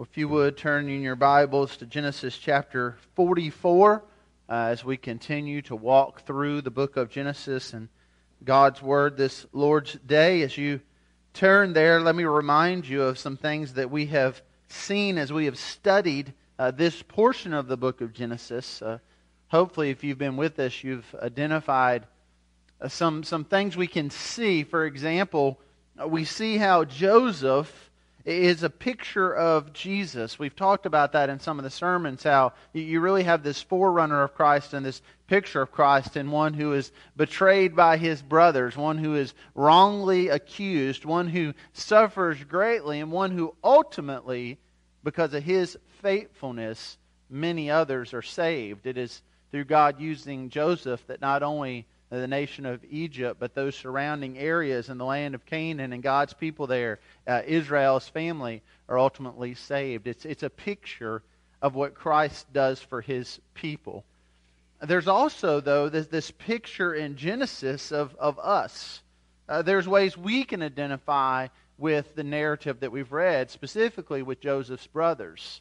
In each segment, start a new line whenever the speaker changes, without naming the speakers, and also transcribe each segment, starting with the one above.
If you would turn in your Bibles to Genesis chapter 44 uh, as we continue to walk through the book of Genesis and God's Word this Lord's Day. As you turn there, let me remind you of some things that we have seen as we have studied uh, this portion of the book of Genesis. Uh, hopefully, if you've been with us, you've identified uh, some, some things we can see. For example, uh, we see how Joseph is a picture of Jesus. We've talked about that in some of the sermons, how you really have this forerunner of Christ and this picture of Christ, and one who is betrayed by his brothers, one who is wrongly accused, one who suffers greatly, and one who ultimately, because of his faithfulness, many others are saved. It is through God using Joseph that not only the nation of Egypt, but those surrounding areas in the land of Canaan and God's people there, uh, Israel's family, are ultimately saved. It's, it's a picture of what Christ does for his people. There's also, though, this, this picture in Genesis of, of us. Uh, there's ways we can identify with the narrative that we've read, specifically with Joseph's brothers.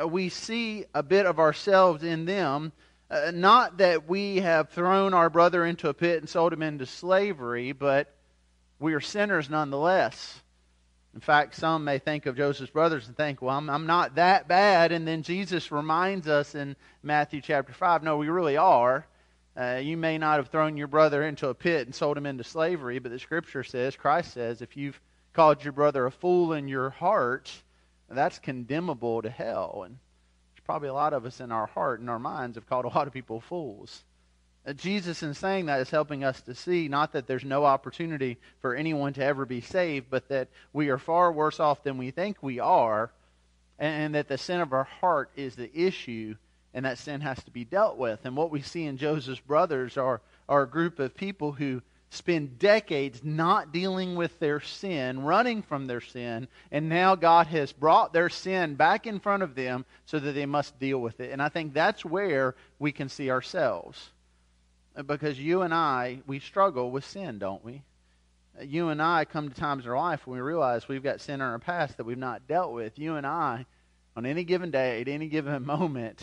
Uh, we see a bit of ourselves in them uh, not that we have thrown our brother into a pit and sold him into slavery, but we are sinners nonetheless. In fact, some may think of Joseph's brothers and think, well, I'm, I'm not that bad. And then Jesus reminds us in Matthew chapter 5, no, we really are. Uh, you may not have thrown your brother into a pit and sold him into slavery, but the scripture says, Christ says, if you've called your brother a fool in your heart, that's condemnable to hell. And probably a lot of us in our heart and our minds have called a lot of people fools. Uh, Jesus, in saying that, is helping us to see not that there's no opportunity for anyone to ever be saved, but that we are far worse off than we think we are, and, and that the sin of our heart is the issue, and that sin has to be dealt with. And what we see in Joseph's brothers are, are a group of people who spend decades not dealing with their sin, running from their sin, and now God has brought their sin back in front of them so that they must deal with it. And I think that's where we can see ourselves. Because you and I, we struggle with sin, don't we? You and I come to times in our life when we realize we've got sin in our past that we've not dealt with. You and I, on any given day, at any given moment,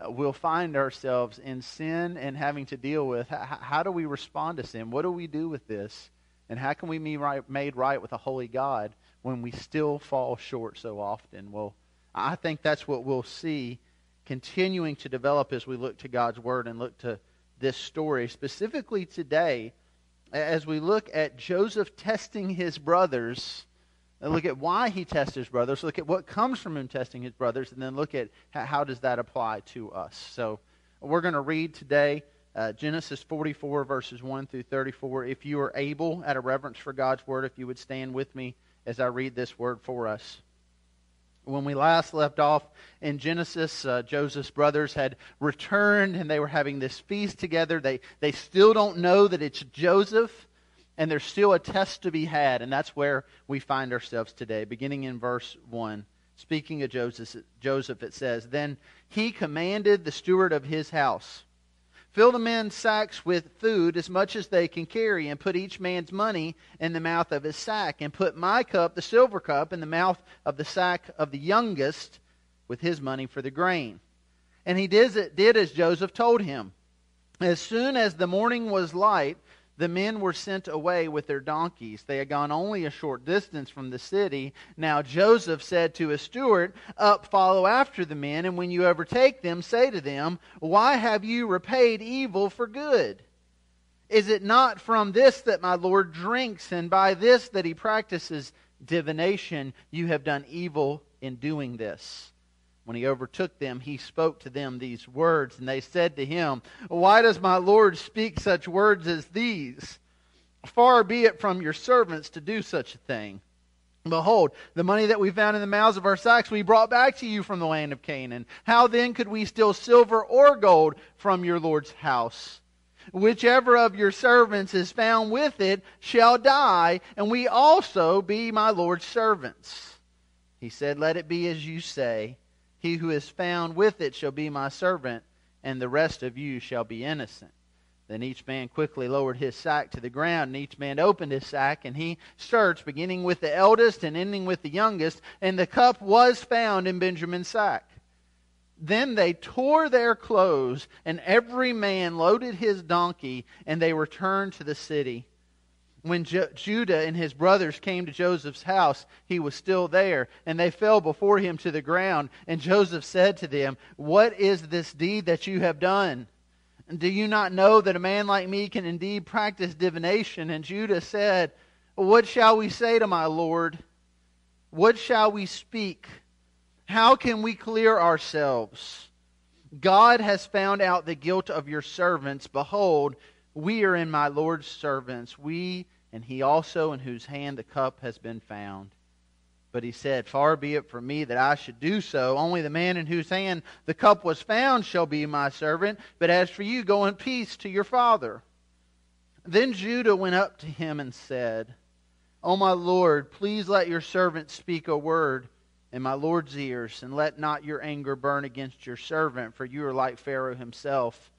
Uh, we'll find ourselves in sin and having to deal with how, how, do we respond to sin? What do we do with this? And how can we be right, made right with a holy God when we still fall short so often? Well, I think that's what we'll see continuing to develop as we look to God's Word and look to this story. Specifically today, as we look at Joseph testing his brothers and look at why he tests his brothers, look at what comes from him testing his brothers, and then look at how, does that apply to us. So we're going to read today uh, Genesis 44, verses 1 through 34. If you are able, out of reverence for God's word, if you would stand with me as I read this word for us. When we last left off in Genesis, uh, Joseph's brothers had returned and they were having this feast together. They, they still don't know that it's Joseph and there's still a test to be had, and that's where we find ourselves today, beginning in verse 1. Speaking of Joseph, Joseph, it says, Then he commanded the steward of his house, Fill the men's sacks with food as much as they can carry, and put each man's money in the mouth of his sack, and put my cup, the silver cup, in the mouth of the sack of the youngest with his money for the grain. And he did, did as Joseph told him. As soon as the morning was light, the men were sent away with their donkeys. They had gone only a short distance from the city. Now Joseph said to his steward, Up, follow after the men, and when you overtake them, say to them, Why have you repaid evil for good? Is it not from this that my Lord drinks, and by this that he practices divination? You have done evil in doing this. When he overtook them, he spoke to them these words, and they said to him, Why does my Lord speak such words as these? Far be it from your servants to do such a thing. Behold, the money that we found in the mouths of our sacks we brought back to you from the land of Canaan. How then could we steal silver or gold from your Lord's house? Whichever of your servants is found with it shall die, and we also be my Lord's servants. He said, Let it be as you say. He who is found with it shall be my servant, and the rest of you shall be innocent. Then each man quickly lowered his sack to the ground, and each man opened his sack, and he searched, beginning with the eldest and ending with the youngest, and the cup was found in Benjamin's sack. Then they tore their clothes, and every man loaded his donkey, and they returned to the city. When Judah and his brothers came to Joseph's house, he was still there, and they fell before him to the ground. And Joseph said to them, What is this deed that you have done? Do you not know that a man like me can indeed practice divination? And Judah said, What shall we say to my Lord? What shall we speak? How can we clear ourselves? God has found out the guilt of your servants. Behold, we are in my Lord's servants, we and he also in whose hand the cup has been found. But he said, Far be it from me that I should do so. Only the man in whose hand the cup was found shall be my servant. But as for you, go in peace to your father. Then Judah went up to him and said, O my Lord, please let your servant speak a word in my Lord's ears, and let not your anger burn against your servant, for you are like Pharaoh himself.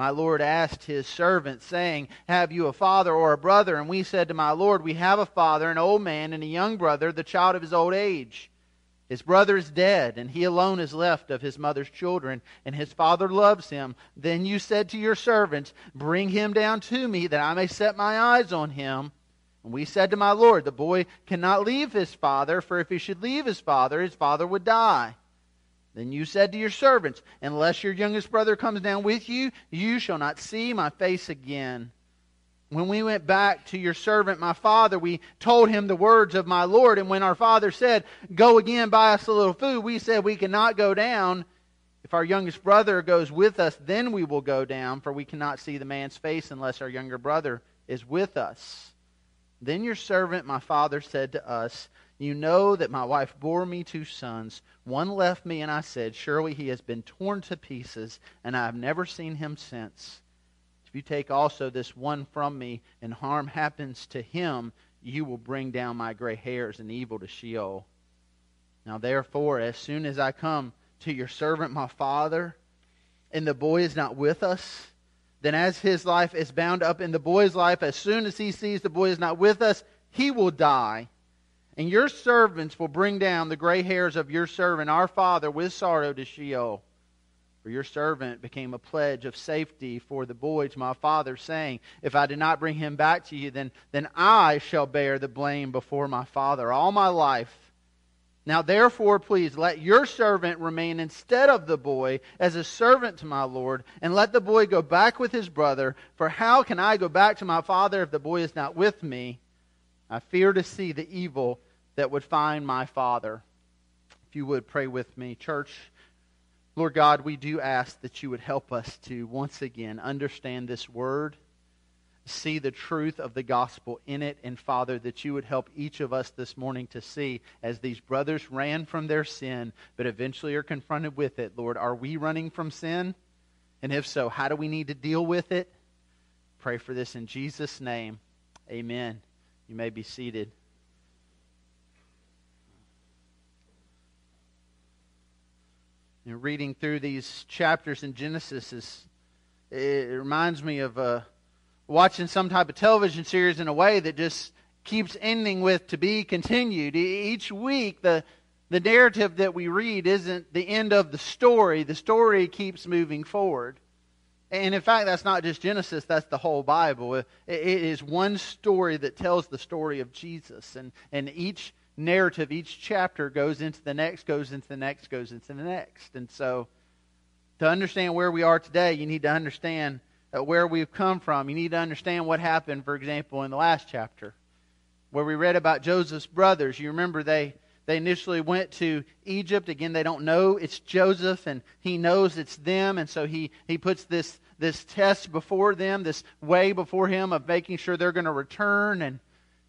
My Lord asked his servant, saying, Have you a father or a brother? And we said to my Lord, We have a father, an old man, and a young brother, the child of his old age. His brother is dead, and he alone is left of his mother's children, and his father loves him. Then you said to your servants, Bring him down to me, that I may set my eyes on him. And we said to my Lord, The boy cannot leave his father, for if he should leave his father, his father would die. Then you said to your servants, Unless your youngest brother comes down with you, you shall not see my face again. When we went back to your servant, my father, we told him the words of my Lord. And when our father said, Go again, buy us a little food, we said, We cannot go down. If our youngest brother goes with us, then we will go down, for we cannot see the man's face unless our younger brother is with us. Then your servant, my father, said to us, You know that my wife bore me two sons. One left me, and I said, Surely he has been torn to pieces, and I have never seen him since. If you take also this one from me, and harm happens to him, you will bring down my gray hairs and evil to Sheol. Now therefore, as soon as I come to your servant my father, and the boy is not with us, then as his life is bound up in the boy's life, as soon as he sees the boy is not with us, he will die. And your servants will bring down the gray hairs of your servant, our father, with sorrow to Sheol. For your servant became a pledge of safety for the boy to my father, saying, If I do not bring him back to you, then, then I shall bear the blame before my father all my life. Now, therefore, please let your servant remain instead of the boy as a servant to my Lord, and let the boy go back with his brother. For how can I go back to my father if the boy is not with me? I fear to see the evil that would find my father. If you would pray with me, church. Lord God, we do ask that you would help us to once again understand this word, see the truth of the gospel in it, and Father, that you would help each of us this morning to see as these brothers ran from their sin, but eventually are confronted with it. Lord, are we running from sin? And if so, how do we need to deal with it? Pray for this in Jesus' name. Amen. You may be seated. Know, reading through these chapters in Genesis is it reminds me of uh, watching some type of television series in a way that just keeps ending with to be continued. Each week, the the narrative that we read isn't the end of the story. The story keeps moving forward. And in fact, that's not just Genesis, that's the whole Bible. It is one story that tells the story of Jesus. And, and each narrative, each chapter goes into the next, goes into the next, goes into the next. And so, to understand where we are today, you need to understand where we've come from. You need to understand what happened, for example, in the last chapter, where we read about Joseph's brothers. You remember they. They initially went to Egypt. Again, they don't know it's Joseph, and he knows it's them, and so he, he puts this this test before them, this way before him of making sure they're going to return and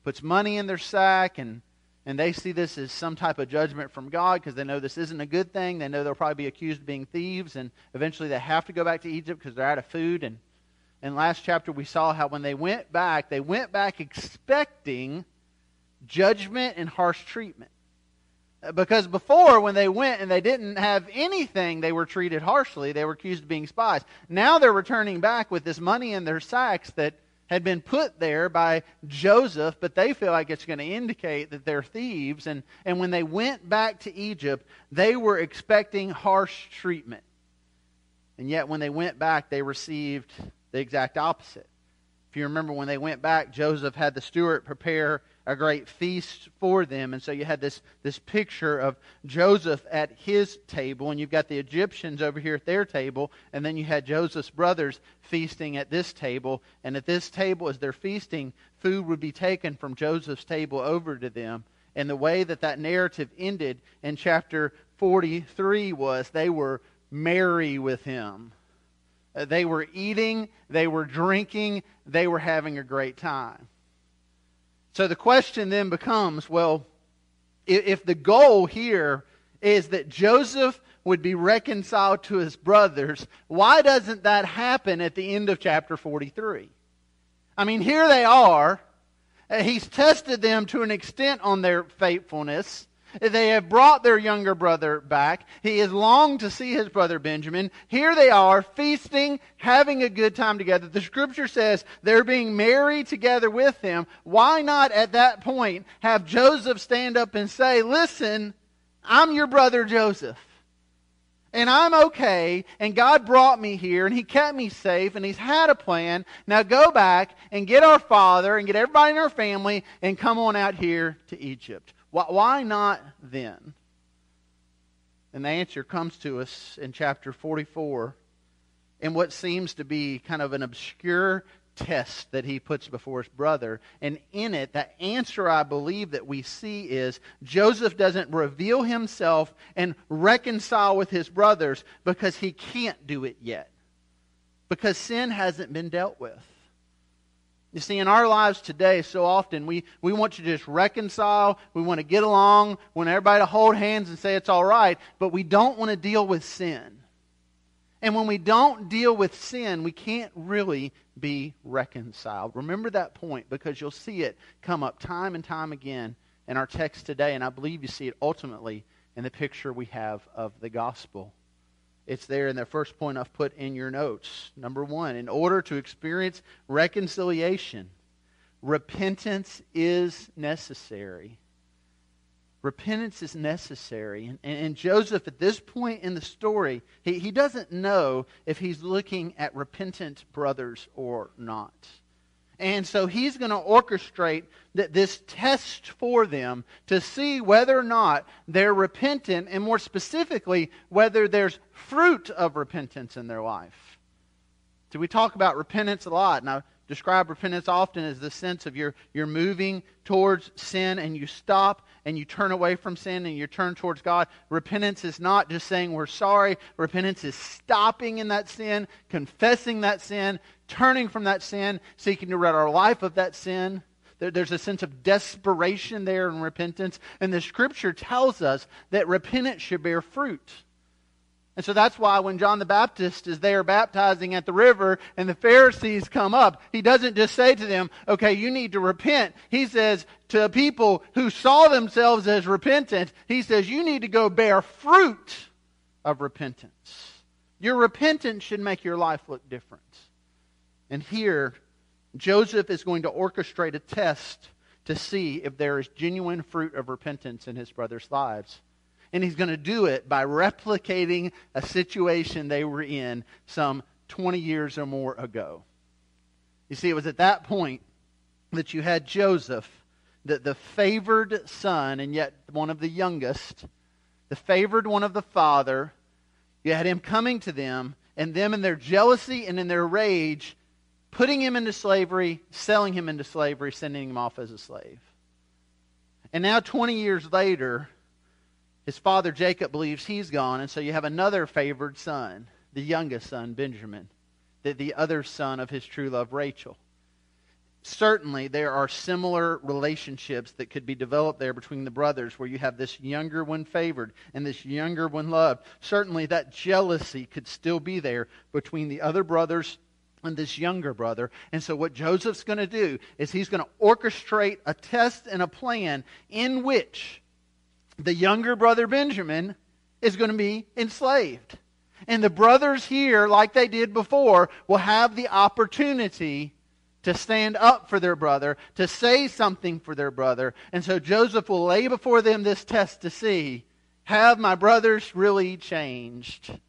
puts money in their sack and and they see this as some type of judgment from God because they know this isn't a good thing. They know they'll probably be accused of being thieves, and eventually they have to go back to Egypt because they're out of food. And in last chapter, we saw how when they went back, they went back expecting judgment and harsh treatment. Because before, when they went and they didn't have anything, they were treated harshly. They were accused of being spies. Now they're returning back with this money in their sacks that had been put there by Joseph, but they feel like it's going to indicate that they're thieves. And, and when they went back to Egypt, they were expecting harsh treatment. And yet, when they went back, they received the exact opposite. If you remember when they went back, Joseph had the steward prepare a great feast for them. And so you had this, this picture of Joseph at his table, and you've got the Egyptians over here at their table, and then you had Joseph's brothers feasting at this table. And at this table, as they're feasting, food would be taken from Joseph's table over to them. And the way that that narrative ended in chapter 43 was they were merry with him. Uh, they were eating, they were drinking, they were having a great time. So the question then becomes well, if the goal here is that Joseph would be reconciled to his brothers, why doesn't that happen at the end of chapter 43? I mean, here they are. Uh, he's tested them to an extent on their faithfulness. They have brought their younger brother back. He has longed to see his brother Benjamin. Here they are, feasting, having a good time together. The scripture says they're being married together with him. Why not at that point have Joseph stand up and say, Listen, I'm your brother Joseph. And I'm okay, and God brought me here, and He kept me safe, and He's had a plan. Now go back and get our father and get everybody in our family and come on out here to Egypt. Why not then? And the answer comes to us in chapter 44 in what seems to be kind of an obscure test that he puts before his brother. And in it, the answer I believe that we see is Joseph doesn't reveal himself and reconcile with his brothers because he can't do it yet. Because sin hasn't been dealt with. You see, in our lives today, so often we, we want to just reconcile, we want to get along, we want everybody to hold hands and say it's all right, but we don't want to deal with sin. And when we don't deal with sin, we can't really be reconciled. Remember that point because you'll see it come up time and time again in our text today, and I believe you see it ultimately in the picture we have of the gospel. It's there in the first point I've put in your notes. Number one, in order to experience reconciliation, repentance is necessary. Repentance is necessary. And, and, Joseph, at this point in the story, he, he doesn't know if he's looking at repentant brothers or not. And so he's going to orchestrate that this test for them to see whether or not they're repentant, and more specifically, whether there's fruit of repentance in their life. So we talk about repentance a lot. Now, describe repentance often as the sense of you're, you're moving towards sin and you stop and you turn away from sin and you turn towards God. Repentance is not just saying we're sorry. Repentance is stopping in that sin, confessing that sin, turning from that sin, seeking to rid our life of that sin. There's a sense of desperation there in repentance. And the scripture tells us that repentance should bear fruit. And so that's why when John the Baptist is there baptizing at the river and the Pharisees come up, he doesn't just say to them, okay, you need to repent. He says to people who saw themselves as repentant, he says, you need to go bear fruit of repentance. Your repentance should make your life look different. And here, Joseph is going to orchestrate a test to see if there is genuine fruit of repentance in his brothers' lives. And he's going to do it by replicating a situation they were in some 20 years or more ago. You see, it was at that point that you had Joseph, the, the favored son, and yet one of the youngest, the favored one of the father. You had him coming to them, and them in their jealousy and in their rage, putting him into slavery, selling him into slavery, sending him off as a slave. And now, 20 years later, his father Jacob believes he's gone, and so you have another favored son, the youngest son, Benjamin, the, the other son of his true love, Rachel. Certainly, there are similar relationships that could be developed there between the brothers, where you have this younger one favored and this younger one loved. Certainly, that jealousy could still be there between the other brothers and this younger brother. And so, what Joseph's going to do is he's going to orchestrate a test and a plan in which the younger brother Benjamin is going to be enslaved. And the brothers here, like they did before, will have the opportunity to stand up for their brother, to say something for their brother. And so Joseph will lay before them this test to see have my brothers really changed?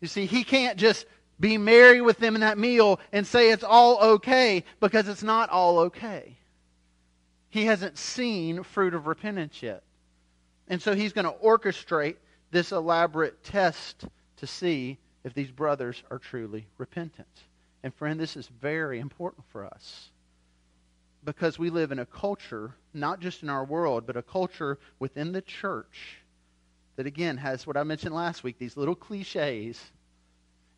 You see, he can't just be merry with them in that meal and say it's all okay because it's not all okay. He hasn't seen fruit of repentance yet. And so he's going to orchestrate this elaborate test to see if these brothers are truly repentant. And friend, this is very important for us because we live in a culture, not just in our world, but a culture within the church that, again, has what I mentioned last week these little cliches.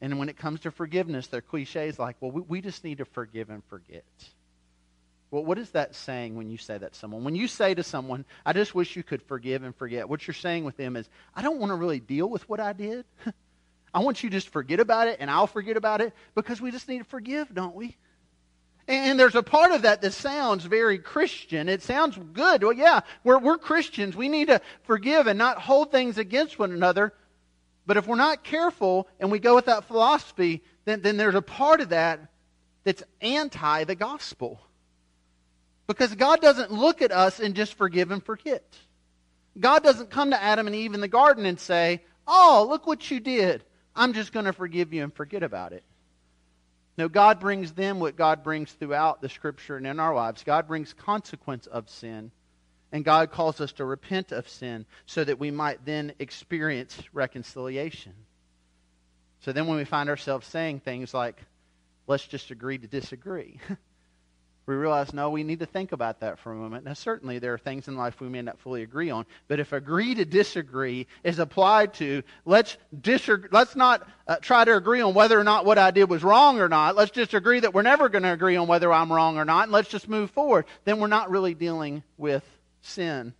And when it comes to forgiveness, they're cliches like, well, we, we just need to forgive and forget. Well, what is that saying when you say that to someone? When you say to someone, I just wish you could forgive and forget, what you're saying with them is, I don't want to really deal with what I did. I want you to just forget about it and I'll forget about it because we just need to forgive, don't we? And there's a part of that that sounds very Christian. It sounds good. Well, yeah, we're, we're Christians. We need to forgive and not hold things against one another. But if we're not careful and we go with that philosophy, then, then there's a part of that that's anti the gospel. Because God doesn't look at us and just forgive and forget. God doesn't come to Adam and Eve in the garden and say, Oh, look what you did. I'm just going to forgive you and forget about it. No, God brings them what God brings throughout the Scripture and in our lives. God brings consequence of sin, and God calls us to repent of sin so that we might then experience reconciliation. So then when we find ourselves saying things like, let's just agree to disagree. we realize, no, we need to think about that for a moment. Now, certainly there are things in life we may not fully agree on, but if agree to disagree is applied to, let's, disagree, let's not uh, try to agree on whether or not what I did was wrong or not. Let's just agree that we're never going to agree on whether I'm wrong or not, and let's just move forward. Then we're not really dealing with sin.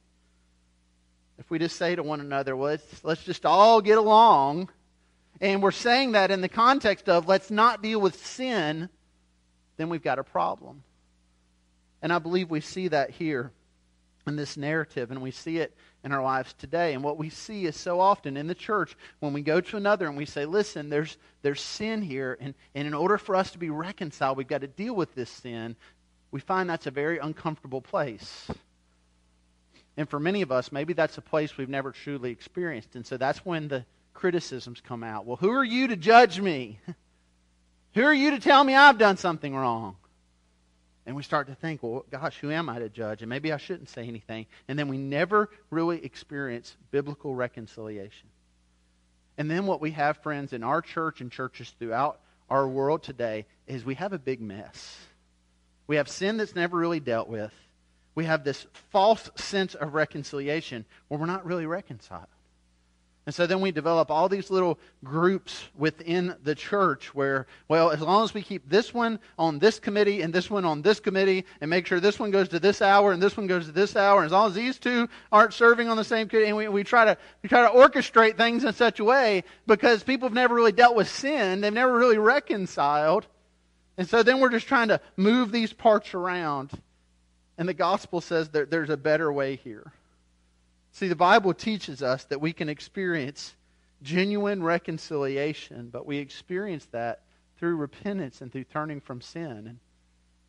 If we just say to one another, well, let's, let's just all get along, and we're saying that in the context of let's not deal with sin, then we've got a problem. And I believe we see that here in this narrative, and we see it in our lives today. And what we see is so often in the church when we go to another and we say, listen, there's, there's sin here, and, and in order for us to be reconciled, we've got to deal with this sin. We find that's a very uncomfortable place. And for many of us, maybe that's a place we've never truly experienced. And so that's when the criticisms come out. Well, who are you to judge me? who are you to tell me I've done something wrong? And we start to think, well, gosh, who am I to judge? And maybe I shouldn't say anything. And then we never really experience biblical reconciliation. And then what we have, friends, in our church and churches throughout our world today is we have a big mess. We have sin that's never really dealt with. We have this false sense of reconciliation where we're not really reconciled. And so then we develop all these little groups within the church where, well, as long as we keep this one on this committee and this one on this committee and make sure this one goes to this hour and this one goes to this hour, and as long as these two aren't serving on the same committee, and we, we, try to, we try to orchestrate things in such a way because people have never really dealt with sin, they've never really reconciled. And so then we're just trying to move these parts around. And the gospel says that there's a better way here. See, the Bible teaches us that we can experience genuine reconciliation, but we experience that through repentance and through turning from sin. And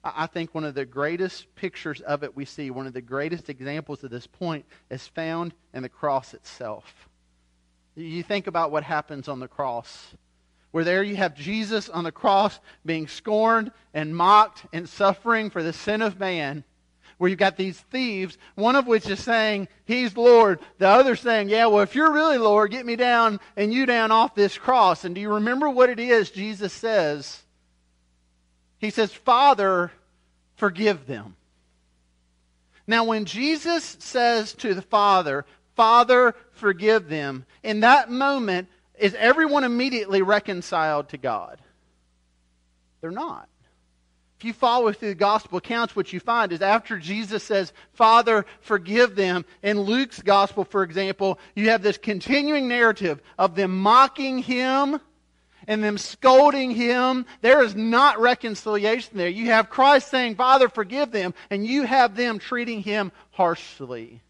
I think one of the greatest pictures of it we see, one of the greatest examples of this point, is found in the cross itself. You think about what happens on the cross, where there you have Jesus on the cross being scorned and mocked and suffering for the sin of man where you've got these thieves, one of which is saying, He's Lord. The other saying, Yeah, well, if you're really Lord, get me down and you down off this cross. And do you remember what it is Jesus says? He says, Father, forgive them. Now, when Jesus says to the Father, Father, forgive them, in that moment, is everyone immediately reconciled to God? They're not. If you follow through the gospel accounts, what you find is after Jesus says, Father, forgive them, in Luke's gospel, for example, you have this continuing narrative of them mocking him and them scolding him. There is not reconciliation there. You have Christ saying, Father, forgive them, and you have them treating him harshly.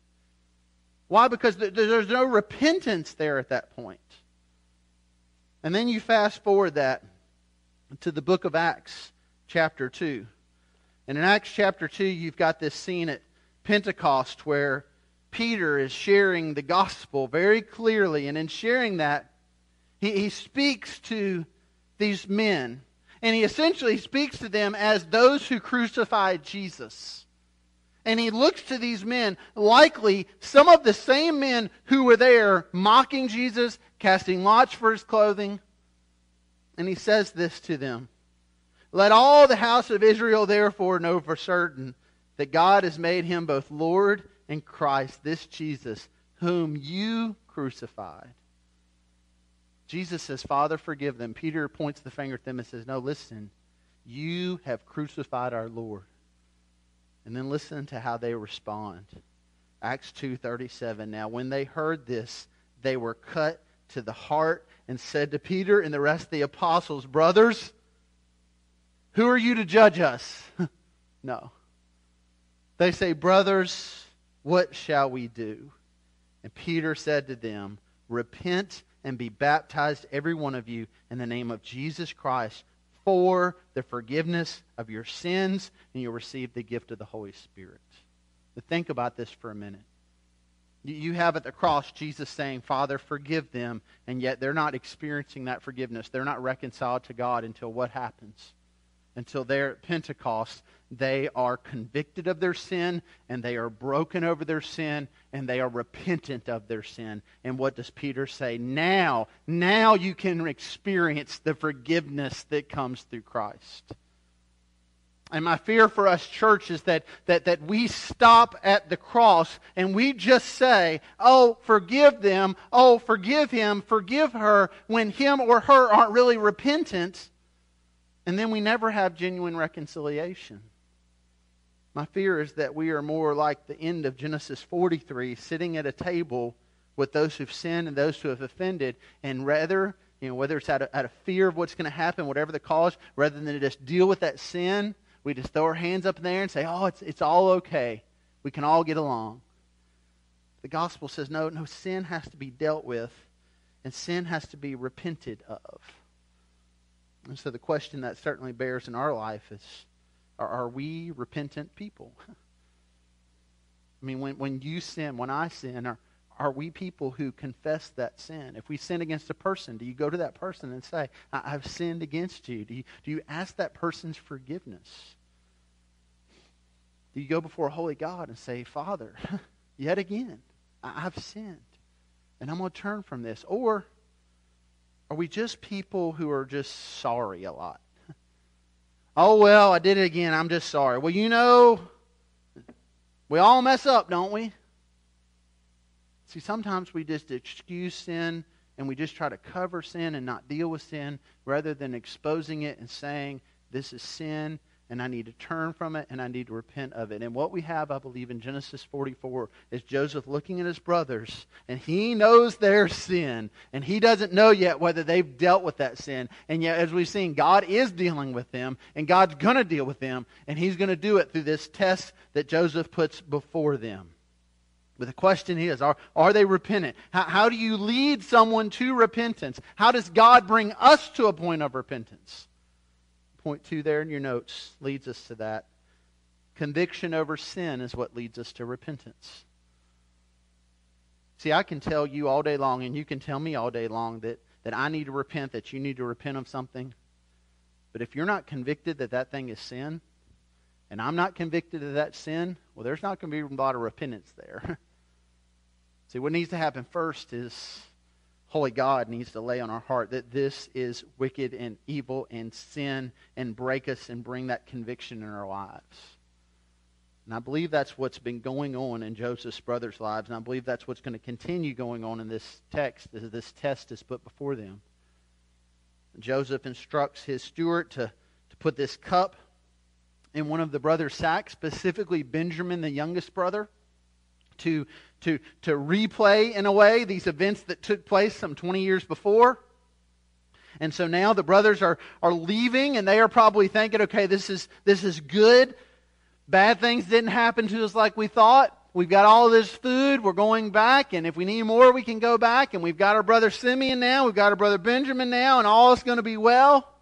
Why? Because there's no repentance there at that point. And then you fast forward that to the book of Acts, chapter 2. And in Acts chapter 2, you've got this scene at Pentecost where Peter is sharing the gospel very clearly. And in sharing that, he, he speaks to these men. And he essentially speaks to them as those who crucified Jesus. And he looks to these men, likely some of the same men who were there mocking Jesus, casting lots for his clothing. And he says this to them Let all the house of Israel therefore know for certain that God has made him both Lord and Christ, this Jesus, whom you crucified. Jesus says, Father, forgive them. Peter points the finger at them and says, No, listen, you have crucified our Lord. And then listen to how they respond. Acts 2:37 Now when they heard this they were cut to the heart and said to Peter and the rest of the apostles, Brothers, who are you to judge us? no. They say, Brothers, what shall we do? And Peter said to them, Repent and be baptized, every one of you, in the name of Jesus Christ for the forgiveness of your sins, and you'll receive the gift of the Holy Spirit. But think about this for a minute. You have at the cross Jesus saying, Father, forgive them, and yet they're not experiencing that forgiveness. They're not reconciled to God until what happens? Until they're at Pentecost, they are convicted of their sin, and they are broken over their sin, and they are repentant of their sin. And what does Peter say? Now, now you can experience the forgiveness that comes through Christ. And my fear for us, church, is that, that, that we stop at the cross and we just say, oh, forgive them, oh, forgive him, forgive her, when him or her aren't really repentant. And then we never have genuine reconciliation. My fear is that we are more like the end of Genesis 43, sitting at a table with those who've sinned and those who have offended, and rather, you know, whether it's out of, out of fear of what's going to happen, whatever the cause, rather than to just deal with that sin we just throw our hands up in there and say, oh, it's, it's all okay. We can all get along. The gospel says, no, no, sin has to be dealt with, and sin has to be repented of. And so the question that certainly bears in our life is are, we repentant people? I mean, when, when you sin, when I sin, are, are we people who confess that sin? If we sin against a person, do you go to that person and say, I've sinned against you? Do you, do you ask that person's forgiveness? Do you go before a holy God and say, Father, yet again, I've sinned, and I'm going to turn from this? Or are we just people who are just sorry a lot? oh, well, I did it again. I'm just sorry. Well, you know, we all mess up, don't we? See, sometimes we just excuse sin and we just try to cover sin and not deal with sin rather than exposing it and saying, This is sin and I need to turn from it and I need to repent of it. And what we have, I believe, in Genesis 44 is Joseph looking at his brothers and he knows their sin and he doesn't know yet whether they've dealt with that sin. And yet, as we've seen, God is dealing with them and God's going to deal with them and he's going to do it through this test that Joseph puts before them. But the question is are, are they repentant? How, how do you lead someone to repentance? How does God bring us to a point of repentance? Point two there in your notes leads us to that. Conviction over sin is what leads us to repentance. See, I can tell you all day long, and you can tell me all day long that, that I need to repent, that you need to repent of something. But if you're not convicted that that thing is sin, and I'm not convicted of that sin, well, there's not going to be a lot of repentance there. See, what needs to happen first is Holy God needs to lay on our heart that this is wicked and evil and sin and break us and bring that conviction in our lives. And I believe that's what's been going on in Joseph's brothers' lives, and I believe that's what's going to continue going on in this text as this test is put before them. Joseph instructs his steward to, to put this cup in one of the brothers' sacks, specifically Benjamin, the youngest brother to, to, to replay, in a way, these events that took place some 20 years before. And so now the brothers are, are leaving, and they are probably thinking, okay, this is, this is good. Bad things didn't happen to us like we thought. we've got all this food, we're going back, and if we need more, we can go back, and we've got our brother Simeon now, we've got our brother Benjamin now, and all is going to be well.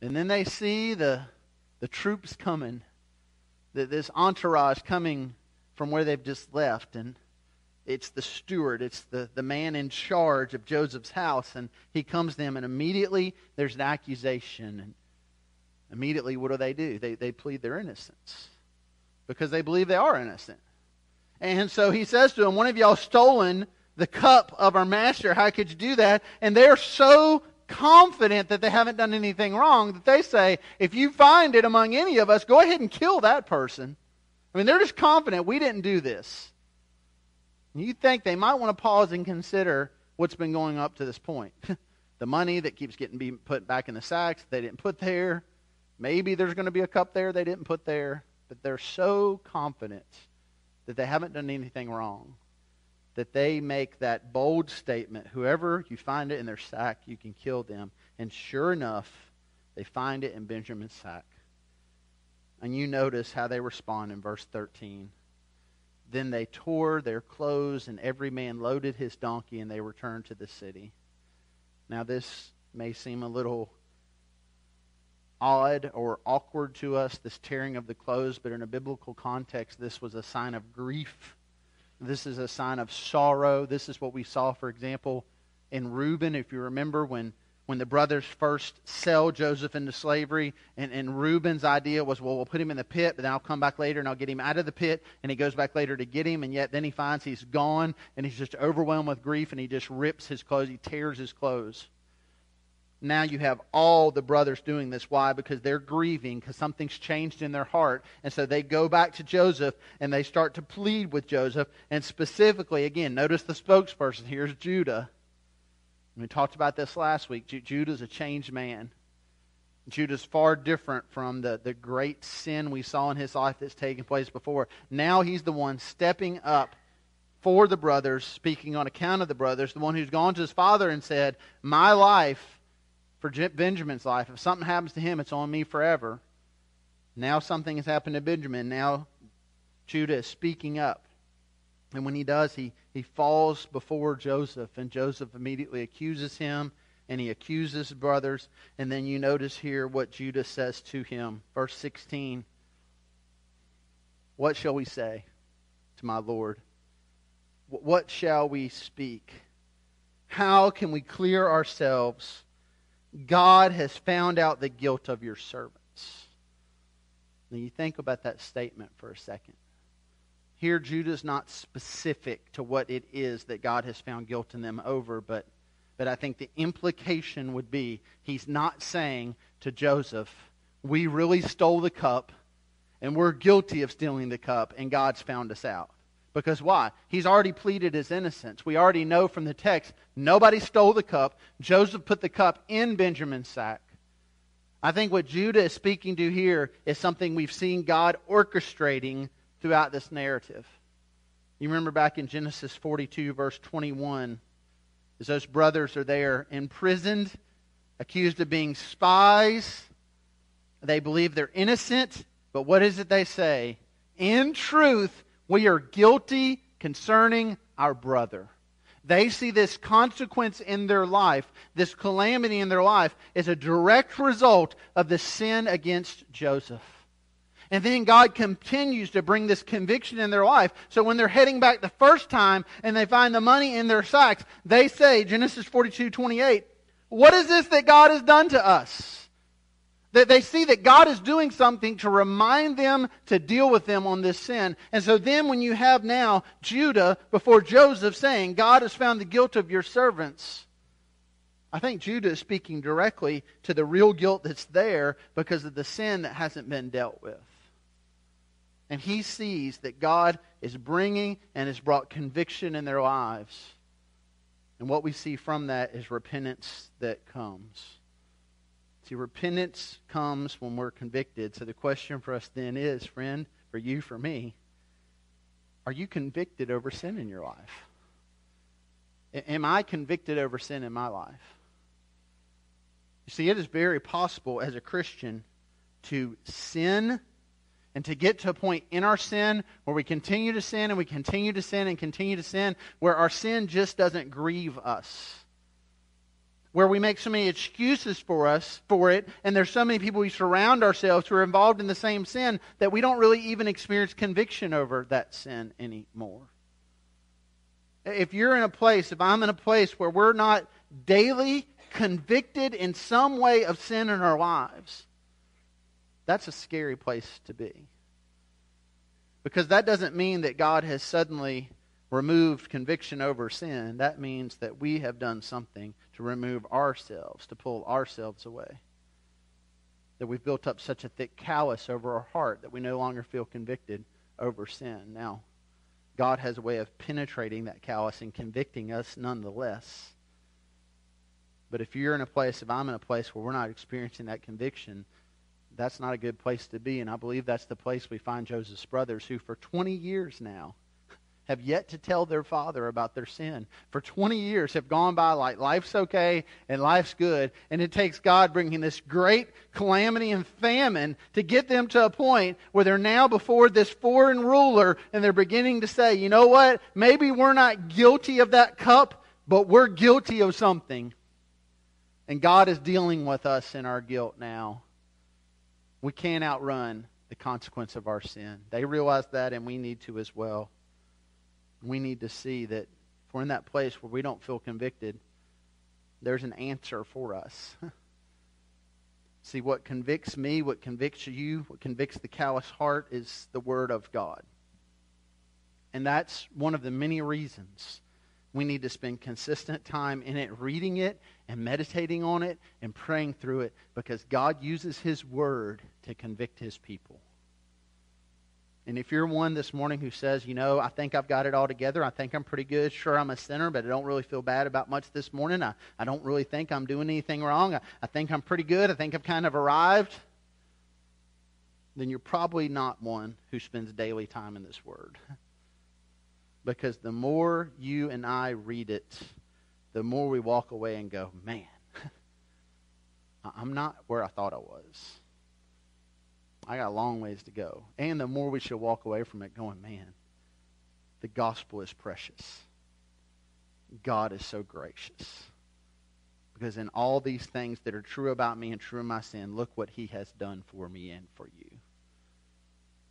And then they see the, the troops coming, the, this entourage coming from where they've just left, and it's the steward, it's the, the man in charge of Joseph's house, and he comes to them, and immediately there's an accusation. And immediately, what do they do? They, they plead their innocence because they believe they are innocent. And so he says to them, One of y'all stolen the cup of our master. How could you do that? And they're so confident that they haven't done anything wrong that they say, If you find it among any of us, go ahead and kill that person. I mean, they're just confident we didn't do this. You think they might want to pause and consider what's been going up to this point. the money that keeps getting being put back in the sacks they didn't put there. Maybe there's going to be a cup there they didn't put there. But they're so confident that they haven't done anything wrong that they make that bold statement whoever you find it in their sack, you can kill them. And sure enough, they find it in Benjamin's sack. And you notice how they respond in verse 13. Then they tore their clothes, and every man loaded his donkey, and they returned to the city. Now, this may seem a little odd or awkward to us, this tearing of the clothes, but in a biblical context, this was a sign of grief. This is a sign of sorrow. This is what we saw, for example, in Reuben. If you remember when when the brothers first sell Joseph into slavery, and, and Reuben's idea was, well, we'll put him in the pit, but then I'll come back later and I'll get him out of the pit. And he goes back later to get him, and yet then he finds he's gone, and he's just overwhelmed with grief, and he just rips his clothes, he tears his clothes. Now you have all the brothers doing this. Why? Because they're grieving, because something's changed in their heart. And so they go back to Joseph and they start to plead with Joseph. And specifically, again, notice the spokesperson. Here's Judah we talked about this last week. Judah's a changed man. Judah's far different from the, the great sin we saw in his life that's taken place before. Now he's the one stepping up for the brothers, speaking on account of the brothers, the one who's gone to his father and said, My life for Benjamin's life, if something happens to him, it's on me forever. Now something has happened to Benjamin. Now Judah is speaking up. And when he does, he, he falls before Joseph, and Joseph immediately accuses him, and he accuses his brothers. And then you notice here what Judah says to him. Verse 16 What shall we say to my Lord? What shall we speak? How can we clear ourselves? God has found out the guilt of your servants. Now you think about that statement for a second. Here, Judah is not specific to what it is that God has found guilt in them over, but, but I think the implication would be he's not saying to Joseph, We really stole the cup, and we're guilty of stealing the cup, and God's found us out. Because why? He's already pleaded his innocence. We already know from the text nobody stole the cup. Joseph put the cup in Benjamin's sack. I think what Judah is speaking to here is something we've seen God orchestrating throughout this narrative. You remember back in Genesis 42, verse 21, as those brothers are there imprisoned, accused of being spies. They believe they're innocent, but what is it they say? In truth, we are guilty concerning our brother. They see this consequence in their life, this calamity in their life, as a direct result of the sin against Joseph. And then God continues to bring this conviction in their life. So when they're heading back the first time and they find the money in their sacks, they say, Genesis 42 28, What is this that God has done to us? That they see that God is doing something to remind them to deal with them on this sin. And so then when you have now Judah before Joseph saying, God has found the guilt of your servants. I think Judah is speaking directly to the real guilt that's there because of the sin that hasn't been dealt with. And he sees that God is bringing and has brought conviction in their lives. And what we see from that is repentance that comes. See, repentance comes when we're convicted. So the question for us then is, friend, for you, for me, are you convicted over sin in your life? Am I convicted over sin in my life? You see, it is very possible as a Christian to sin And to get to a point in our sin where we continue to sin and we continue to sin and continue to sin, where our sin just doesn't grieve us. Where we make so many excuses for us for it, and there's so many people we surround ourselves who are involved in the same sin that we don't really even experience conviction over that sin anymore. If you're in a place, if I'm in a place where we're not daily convicted in some way of sin in our lives, that's a scary place to be. Because that doesn't mean that God has suddenly removed conviction over sin. That means that we have done something to remove ourselves, to pull ourselves away. That we've built up such a thick callus over our heart that we no longer feel convicted over sin. Now, God has a way of penetrating that callus and convicting us nonetheless. But if you're in a place, if I'm in a place where we're not experiencing that conviction, that's not a good place to be. And I believe that's the place we find Joseph's brothers, who for 20 years now have yet to tell their father about their sin. For 20 years have gone by like life's okay and life's good. And it takes God bringing this great calamity and famine to get them to a point where they're now before this foreign ruler and they're beginning to say, you know what? Maybe we're not guilty of that cup, but we're guilty of something. And God is dealing with us in our guilt now. We can't outrun the consequence of our sin. They realize that, and we need to as well. We need to see that if we're in that place where we don't feel convicted, there's an answer for us. see, what convicts me, what convicts you, what convicts the callous heart is the Word of God. And that's one of the many reasons we need to spend consistent time in it, reading it and meditating on it and praying through it because God uses His Word to convict His people. And if you're one this morning who says, you know, I think I've got it all together, I think I'm pretty good, sure, I'm a sinner, but I don't really feel bad about much this morning, I, I don't really think I'm doing anything wrong, I, I think I'm pretty good, I think I've kind of arrived, then you're probably not one who spends daily time in this Word. Because the more you and I read it, the more we walk away and go, man, I'm not where I thought I was. I got a long ways to go. And the more we should walk away from it going, man, the gospel is precious. God is so gracious. Because in all these things that are true about me and true in my sin, look what he has done for me and for you.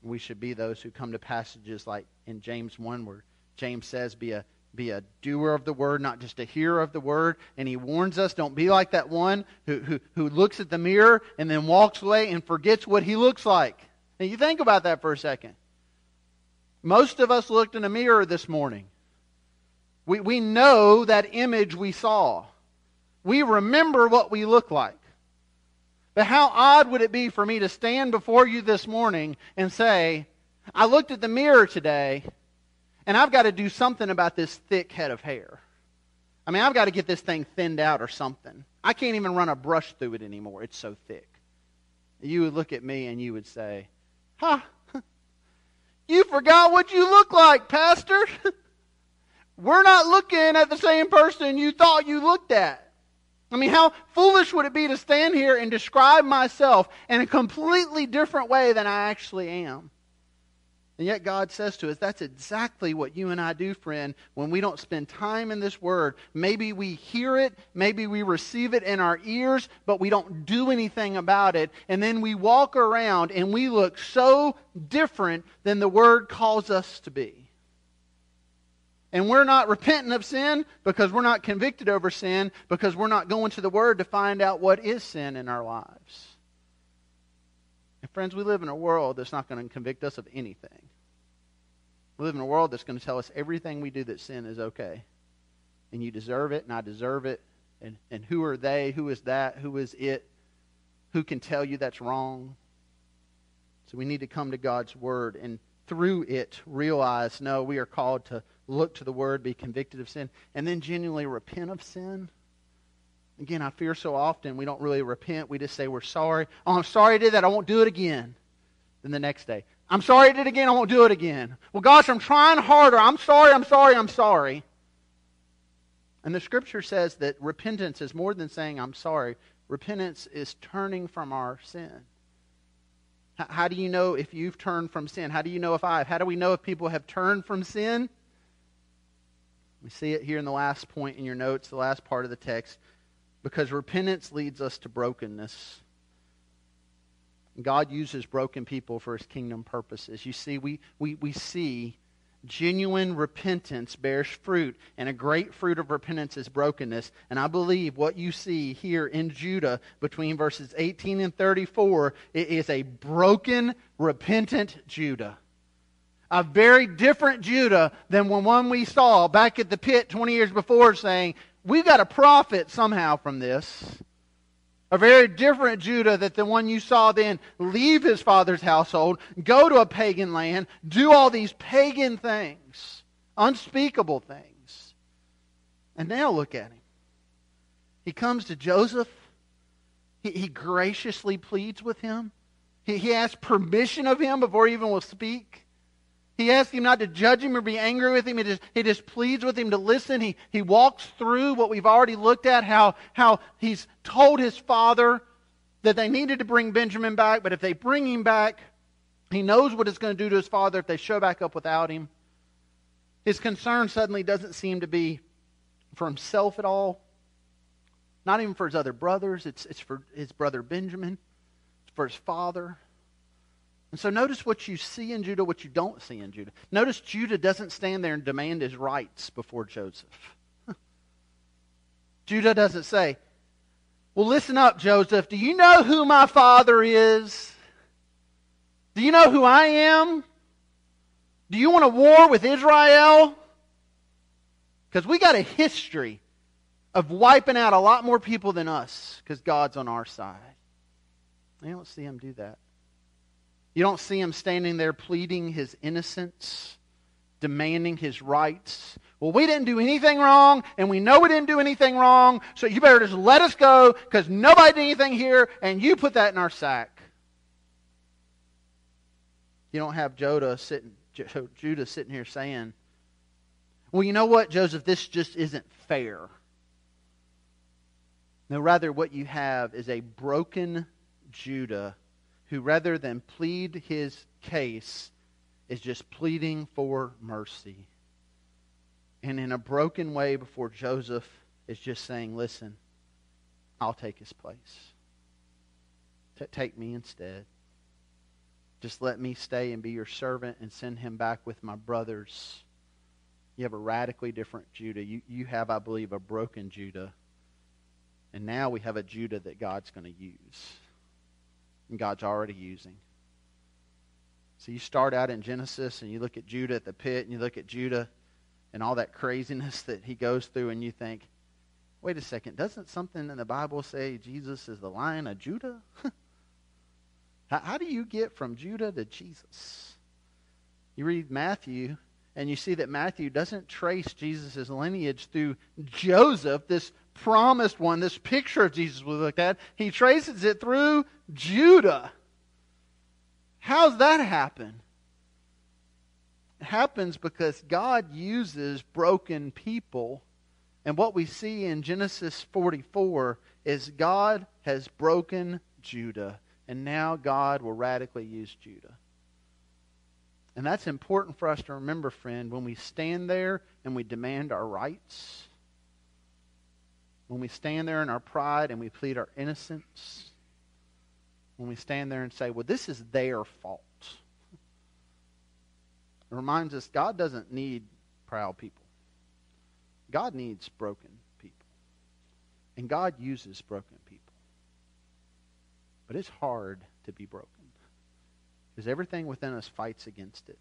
We should be those who come to passages like in James 1 where James says, be a be a doer of the word, not just a hearer of the word. And he warns us don't be like that one who, who, who looks at the mirror and then walks away and forgets what he looks like. Now, you think about that for a second. Most of us looked in a mirror this morning. We, we know that image we saw. We remember what we look like. But how odd would it be for me to stand before you this morning and say, I looked at the mirror today and I've got to do something about this thick head of hair. I mean, I've got to get this thing thinned out or something. I can't even run a brush through it anymore. It's so thick. You would look at me and you would say, Huh, you forgot what you look like, Pastor. We're not looking at the same person you thought you looked at. I mean, how foolish would it be to stand here and describe myself in a completely different way than I actually am? And yet God says to us, that's exactly what you and I do, friend, when we don't spend time in this word. Maybe we hear it, maybe we receive it in our ears, but we don't do anything about it. And then we walk around and we look so different than the word calls us to be. And we're not repentant of sin because we're not convicted over sin because we're not going to the word to find out what is sin in our lives. And friends, we live in a world that's not going to convict us of anything. We live in a world that's going to tell us everything we do that sin is okay. And you deserve it, and I deserve it. And, and who are they? Who is that? Who is it? Who can tell you that's wrong? So we need to come to God's Word and through it realize no, we are called to look to the Word, be convicted of sin, and then genuinely repent of sin. Again, I fear so often we don't really repent. We just say we're sorry. Oh, I'm sorry I did that. I won't do it again. Then the next day, I'm sorry I did it again. I won't do it again. Well, gosh, I'm trying harder. I'm sorry. I'm sorry. I'm sorry. And the scripture says that repentance is more than saying I'm sorry. Repentance is turning from our sin. How do you know if you've turned from sin? How do you know if I've? How do we know if people have turned from sin? We see it here in the last point in your notes, the last part of the text. Because repentance leads us to brokenness. God uses broken people for his kingdom purposes. You see, we, we, we see genuine repentance bears fruit, and a great fruit of repentance is brokenness. And I believe what you see here in Judah between verses 18 and 34 is a broken, repentant Judah. A very different Judah than the one we saw back at the pit 20 years before saying, We've got to profit somehow from this. A very different Judah that the one you saw then leave his father's household, go to a pagan land, do all these pagan things, unspeakable things. And now look at him. He comes to Joseph. He, he graciously pleads with him. He, he asks permission of him before he even will speak. He asks him not to judge him or be angry with him. He just, he just pleads with him to listen. He, he walks through what we've already looked at, how, how he's told his father that they needed to bring Benjamin back, but if they bring him back, he knows what it's going to do to his father if they show back up without him. His concern suddenly doesn't seem to be for himself at all, not even for his other brothers. It's, it's for his brother Benjamin, it's for his father. And so notice what you see in Judah, what you don't see in Judah. Notice Judah doesn't stand there and demand his rights before Joseph. Judah doesn't say, Well, listen up, Joseph. Do you know who my father is? Do you know who I am? Do you want a war with Israel? Because we got a history of wiping out a lot more people than us because God's on our side. I don't see him do that. You don't see him standing there pleading his innocence, demanding his rights. Well, we didn't do anything wrong, and we know we didn't do anything wrong, so you better just let us go because nobody did anything here, and you put that in our sack. You don't have Judah sitting, Judah sitting here saying, well, you know what, Joseph, this just isn't fair. No, rather, what you have is a broken Judah who, rather than plead his case, is just pleading for mercy. And in a broken way before Joseph is just saying, Listen, I'll take his place. T- take me instead. Just let me stay and be your servant and send him back with my brothers. You have a radically different Judah. You, you have, I believe, a broken Judah. And now we have a Judah that God's going to use and God's already using. So you start out in Genesis and you look at Judah at the pit and you look at Judah and all that craziness that he goes through and you think, wait a second, doesn't something in the Bible say Jesus is the lion of Judah? how, how do you get from Judah to Jesus? You read Matthew and you see that Matthew doesn't trace Jesus' lineage through Joseph, this promised one, this picture of Jesus we looked at. He traces it through Judah. How's that happen? It happens because God uses broken people. And what we see in Genesis 44 is God has broken Judah. And now God will radically use Judah. And that's important for us to remember, friend, when we stand there and we demand our rights, when we stand there in our pride and we plead our innocence, when we stand there and say, well, this is their fault. It reminds us God doesn't need proud people. God needs broken people. And God uses broken people. But it's hard to be broken. Because everything within us fights against it.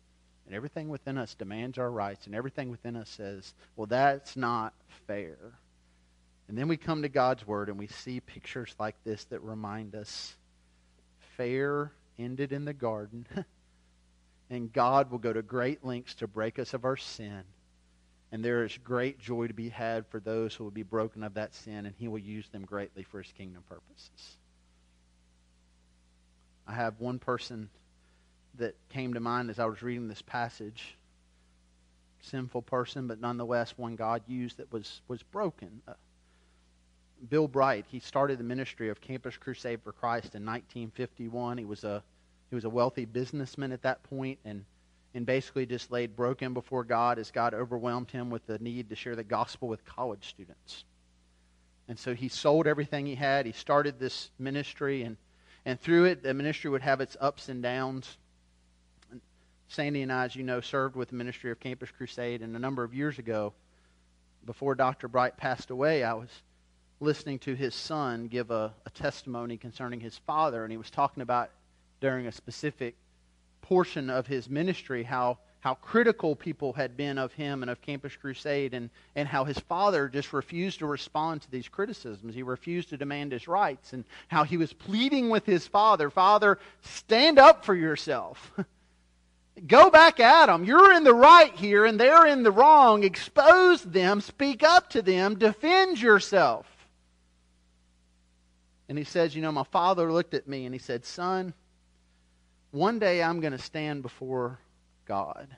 And everything within us demands our rights. And everything within us says, well, that's not fair. And then we come to God's Word and we see pictures like this that remind us fair ended in the garden, and God will go to great lengths to break us of our sin. And there is great joy to be had for those who will be broken of that sin, and He will use them greatly for His kingdom purposes. I have one person that came to mind as I was reading this passage. Sinful person, but nonetheless one God used that was, was broken. Uh, Bill Bright, he started the ministry of Campus Crusade for Christ in 1951. He was a he was a wealthy businessman at that point and, and basically just laid broken before God as God overwhelmed him with the need to share the gospel with college students. And so he sold everything he had. He started this ministry, and, and through it, the ministry would have its ups and downs. And Sandy and I, as you know, served with the ministry of Campus Crusade, and a number of years ago, before Dr. Bright passed away, I was listening to his son give a, a testimony concerning his father, and he was talking about during a specific portion of his ministry how how critical people had been of him and of Campus Crusade, and, and how his father just refused to respond to these criticisms. He refused to demand his rights, and how he was pleading with his father Father, stand up for yourself. Go back at them. You're in the right here, and they're in the wrong. Expose them, speak up to them, defend yourself. And he says, You know, my father looked at me and he said, Son, one day I'm going to stand before God.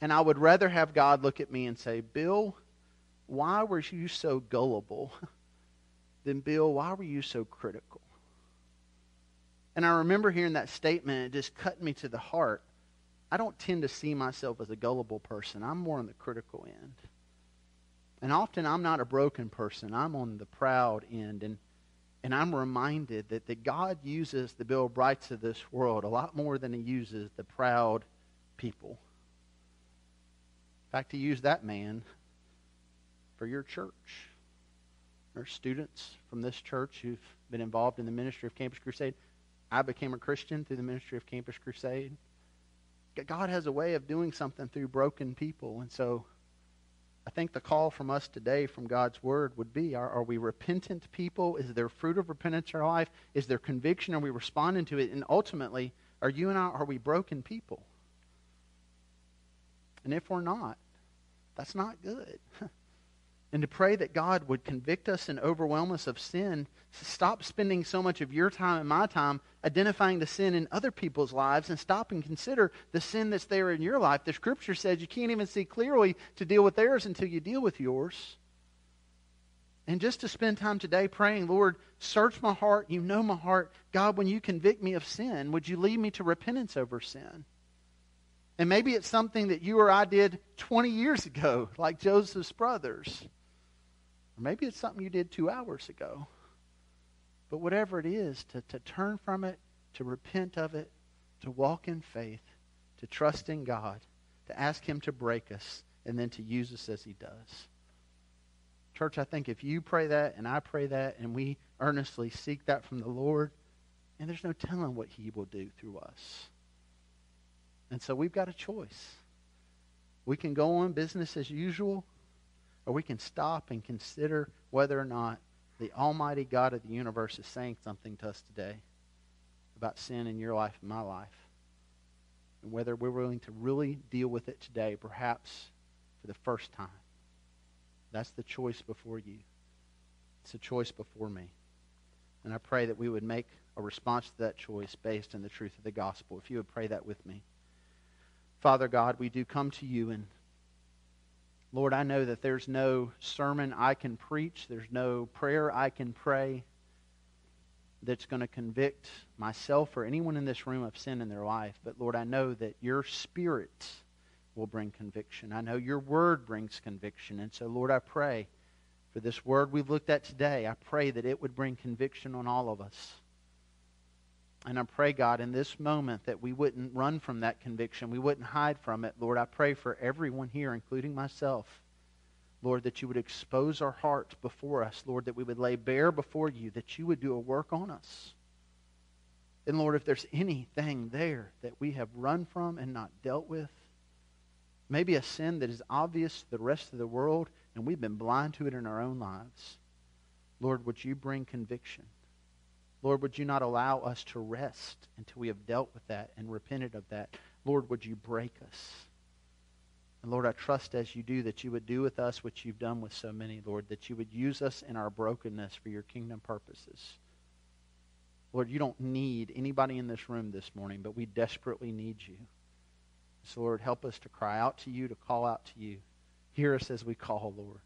And I would rather have God look at me and say, Bill, why were you so gullible? than, Bill, why were you so critical? And I remember hearing that statement, it just cut me to the heart. I don't tend to see myself as a gullible person. I'm more on the critical end. And often I'm not a broken person. I'm on the proud end. And, and I'm reminded that, that God uses the Bill Brights of this world a lot more than he uses the proud people. In fact, he used that man for your church. There are students from this church who've been involved in the ministry of Campus Crusade. I became a Christian through the ministry of Campus Crusade. God has a way of doing something through broken people. And so I think the call from us today from God's Word would be are, are, we repentant people? Is there fruit of repentance in our life? Is there conviction? Are we responding to it? And ultimately, are you and I, are we broken people? And if we're not, that's not good. and to pray that God would convict us and overwhelm us of sin. Stop spending so much of your time and my time identifying the sin in other people's lives and stop and consider the sin that's there in your life. The scripture says you can't even see clearly to deal with theirs until you deal with yours. And just to spend time today praying, Lord, search my heart. You know my heart. God, when you convict me of sin, would you lead me to repentance over sin? And maybe it's something that you or I did 20 years ago, like Joseph's brothers. Or maybe it's something you did two hours ago. But whatever it is, to, to turn from it, to repent of it, to walk in faith, to trust in God, to ask Him to break us, and then to use us as He does. Church, I think if you pray that and I pray that and we earnestly seek that from the Lord, and there's no telling what He will do through us. And so we've got a choice. We can go on business as usual, or we can stop and consider whether or not the Almighty God of the universe is saying something to us today about sin in your life and my life. And whether we're willing to really deal with it today, perhaps for the first time. That's the choice before you. It's a choice before me. And I pray that we would make a response to that choice based on the truth of the gospel. If you would pray that with me. Father God, we do come to you and Lord, I know that there's no sermon I can preach, there's no prayer I can pray that's going to convict myself or anyone in this room of sin in their life. But Lord, I know that your spirit will bring conviction. I know your word brings conviction. And so, Lord, I pray for this word we've looked at today. I pray that it would bring conviction on all of us. And I pray, God, in this moment that we wouldn't run from that conviction. We wouldn't hide from it. Lord, I pray for everyone here, including myself. Lord, that you would expose our hearts before us. Lord, that we would lay bare before you, that you would do a work on us. And Lord, if there's anything there that we have run from and not dealt with, maybe a sin that is obvious to the rest of the world and we've been blind to it in our own lives, Lord, would you bring conviction? Lord, would you not allow us to rest until we have dealt with that and repented of that? Lord, would you break us? And Lord, I trust as you do that you would do with us what you've done with so many, Lord, that you would use us in our brokenness for your kingdom purposes. Lord, you don't need anybody in this room this morning, but we desperately need you. So, Lord, help us to cry out to you, to call out to you. Hear us as we call, Lord.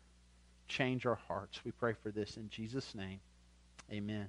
Change our hearts. We pray for this in Jesus' name. Amen.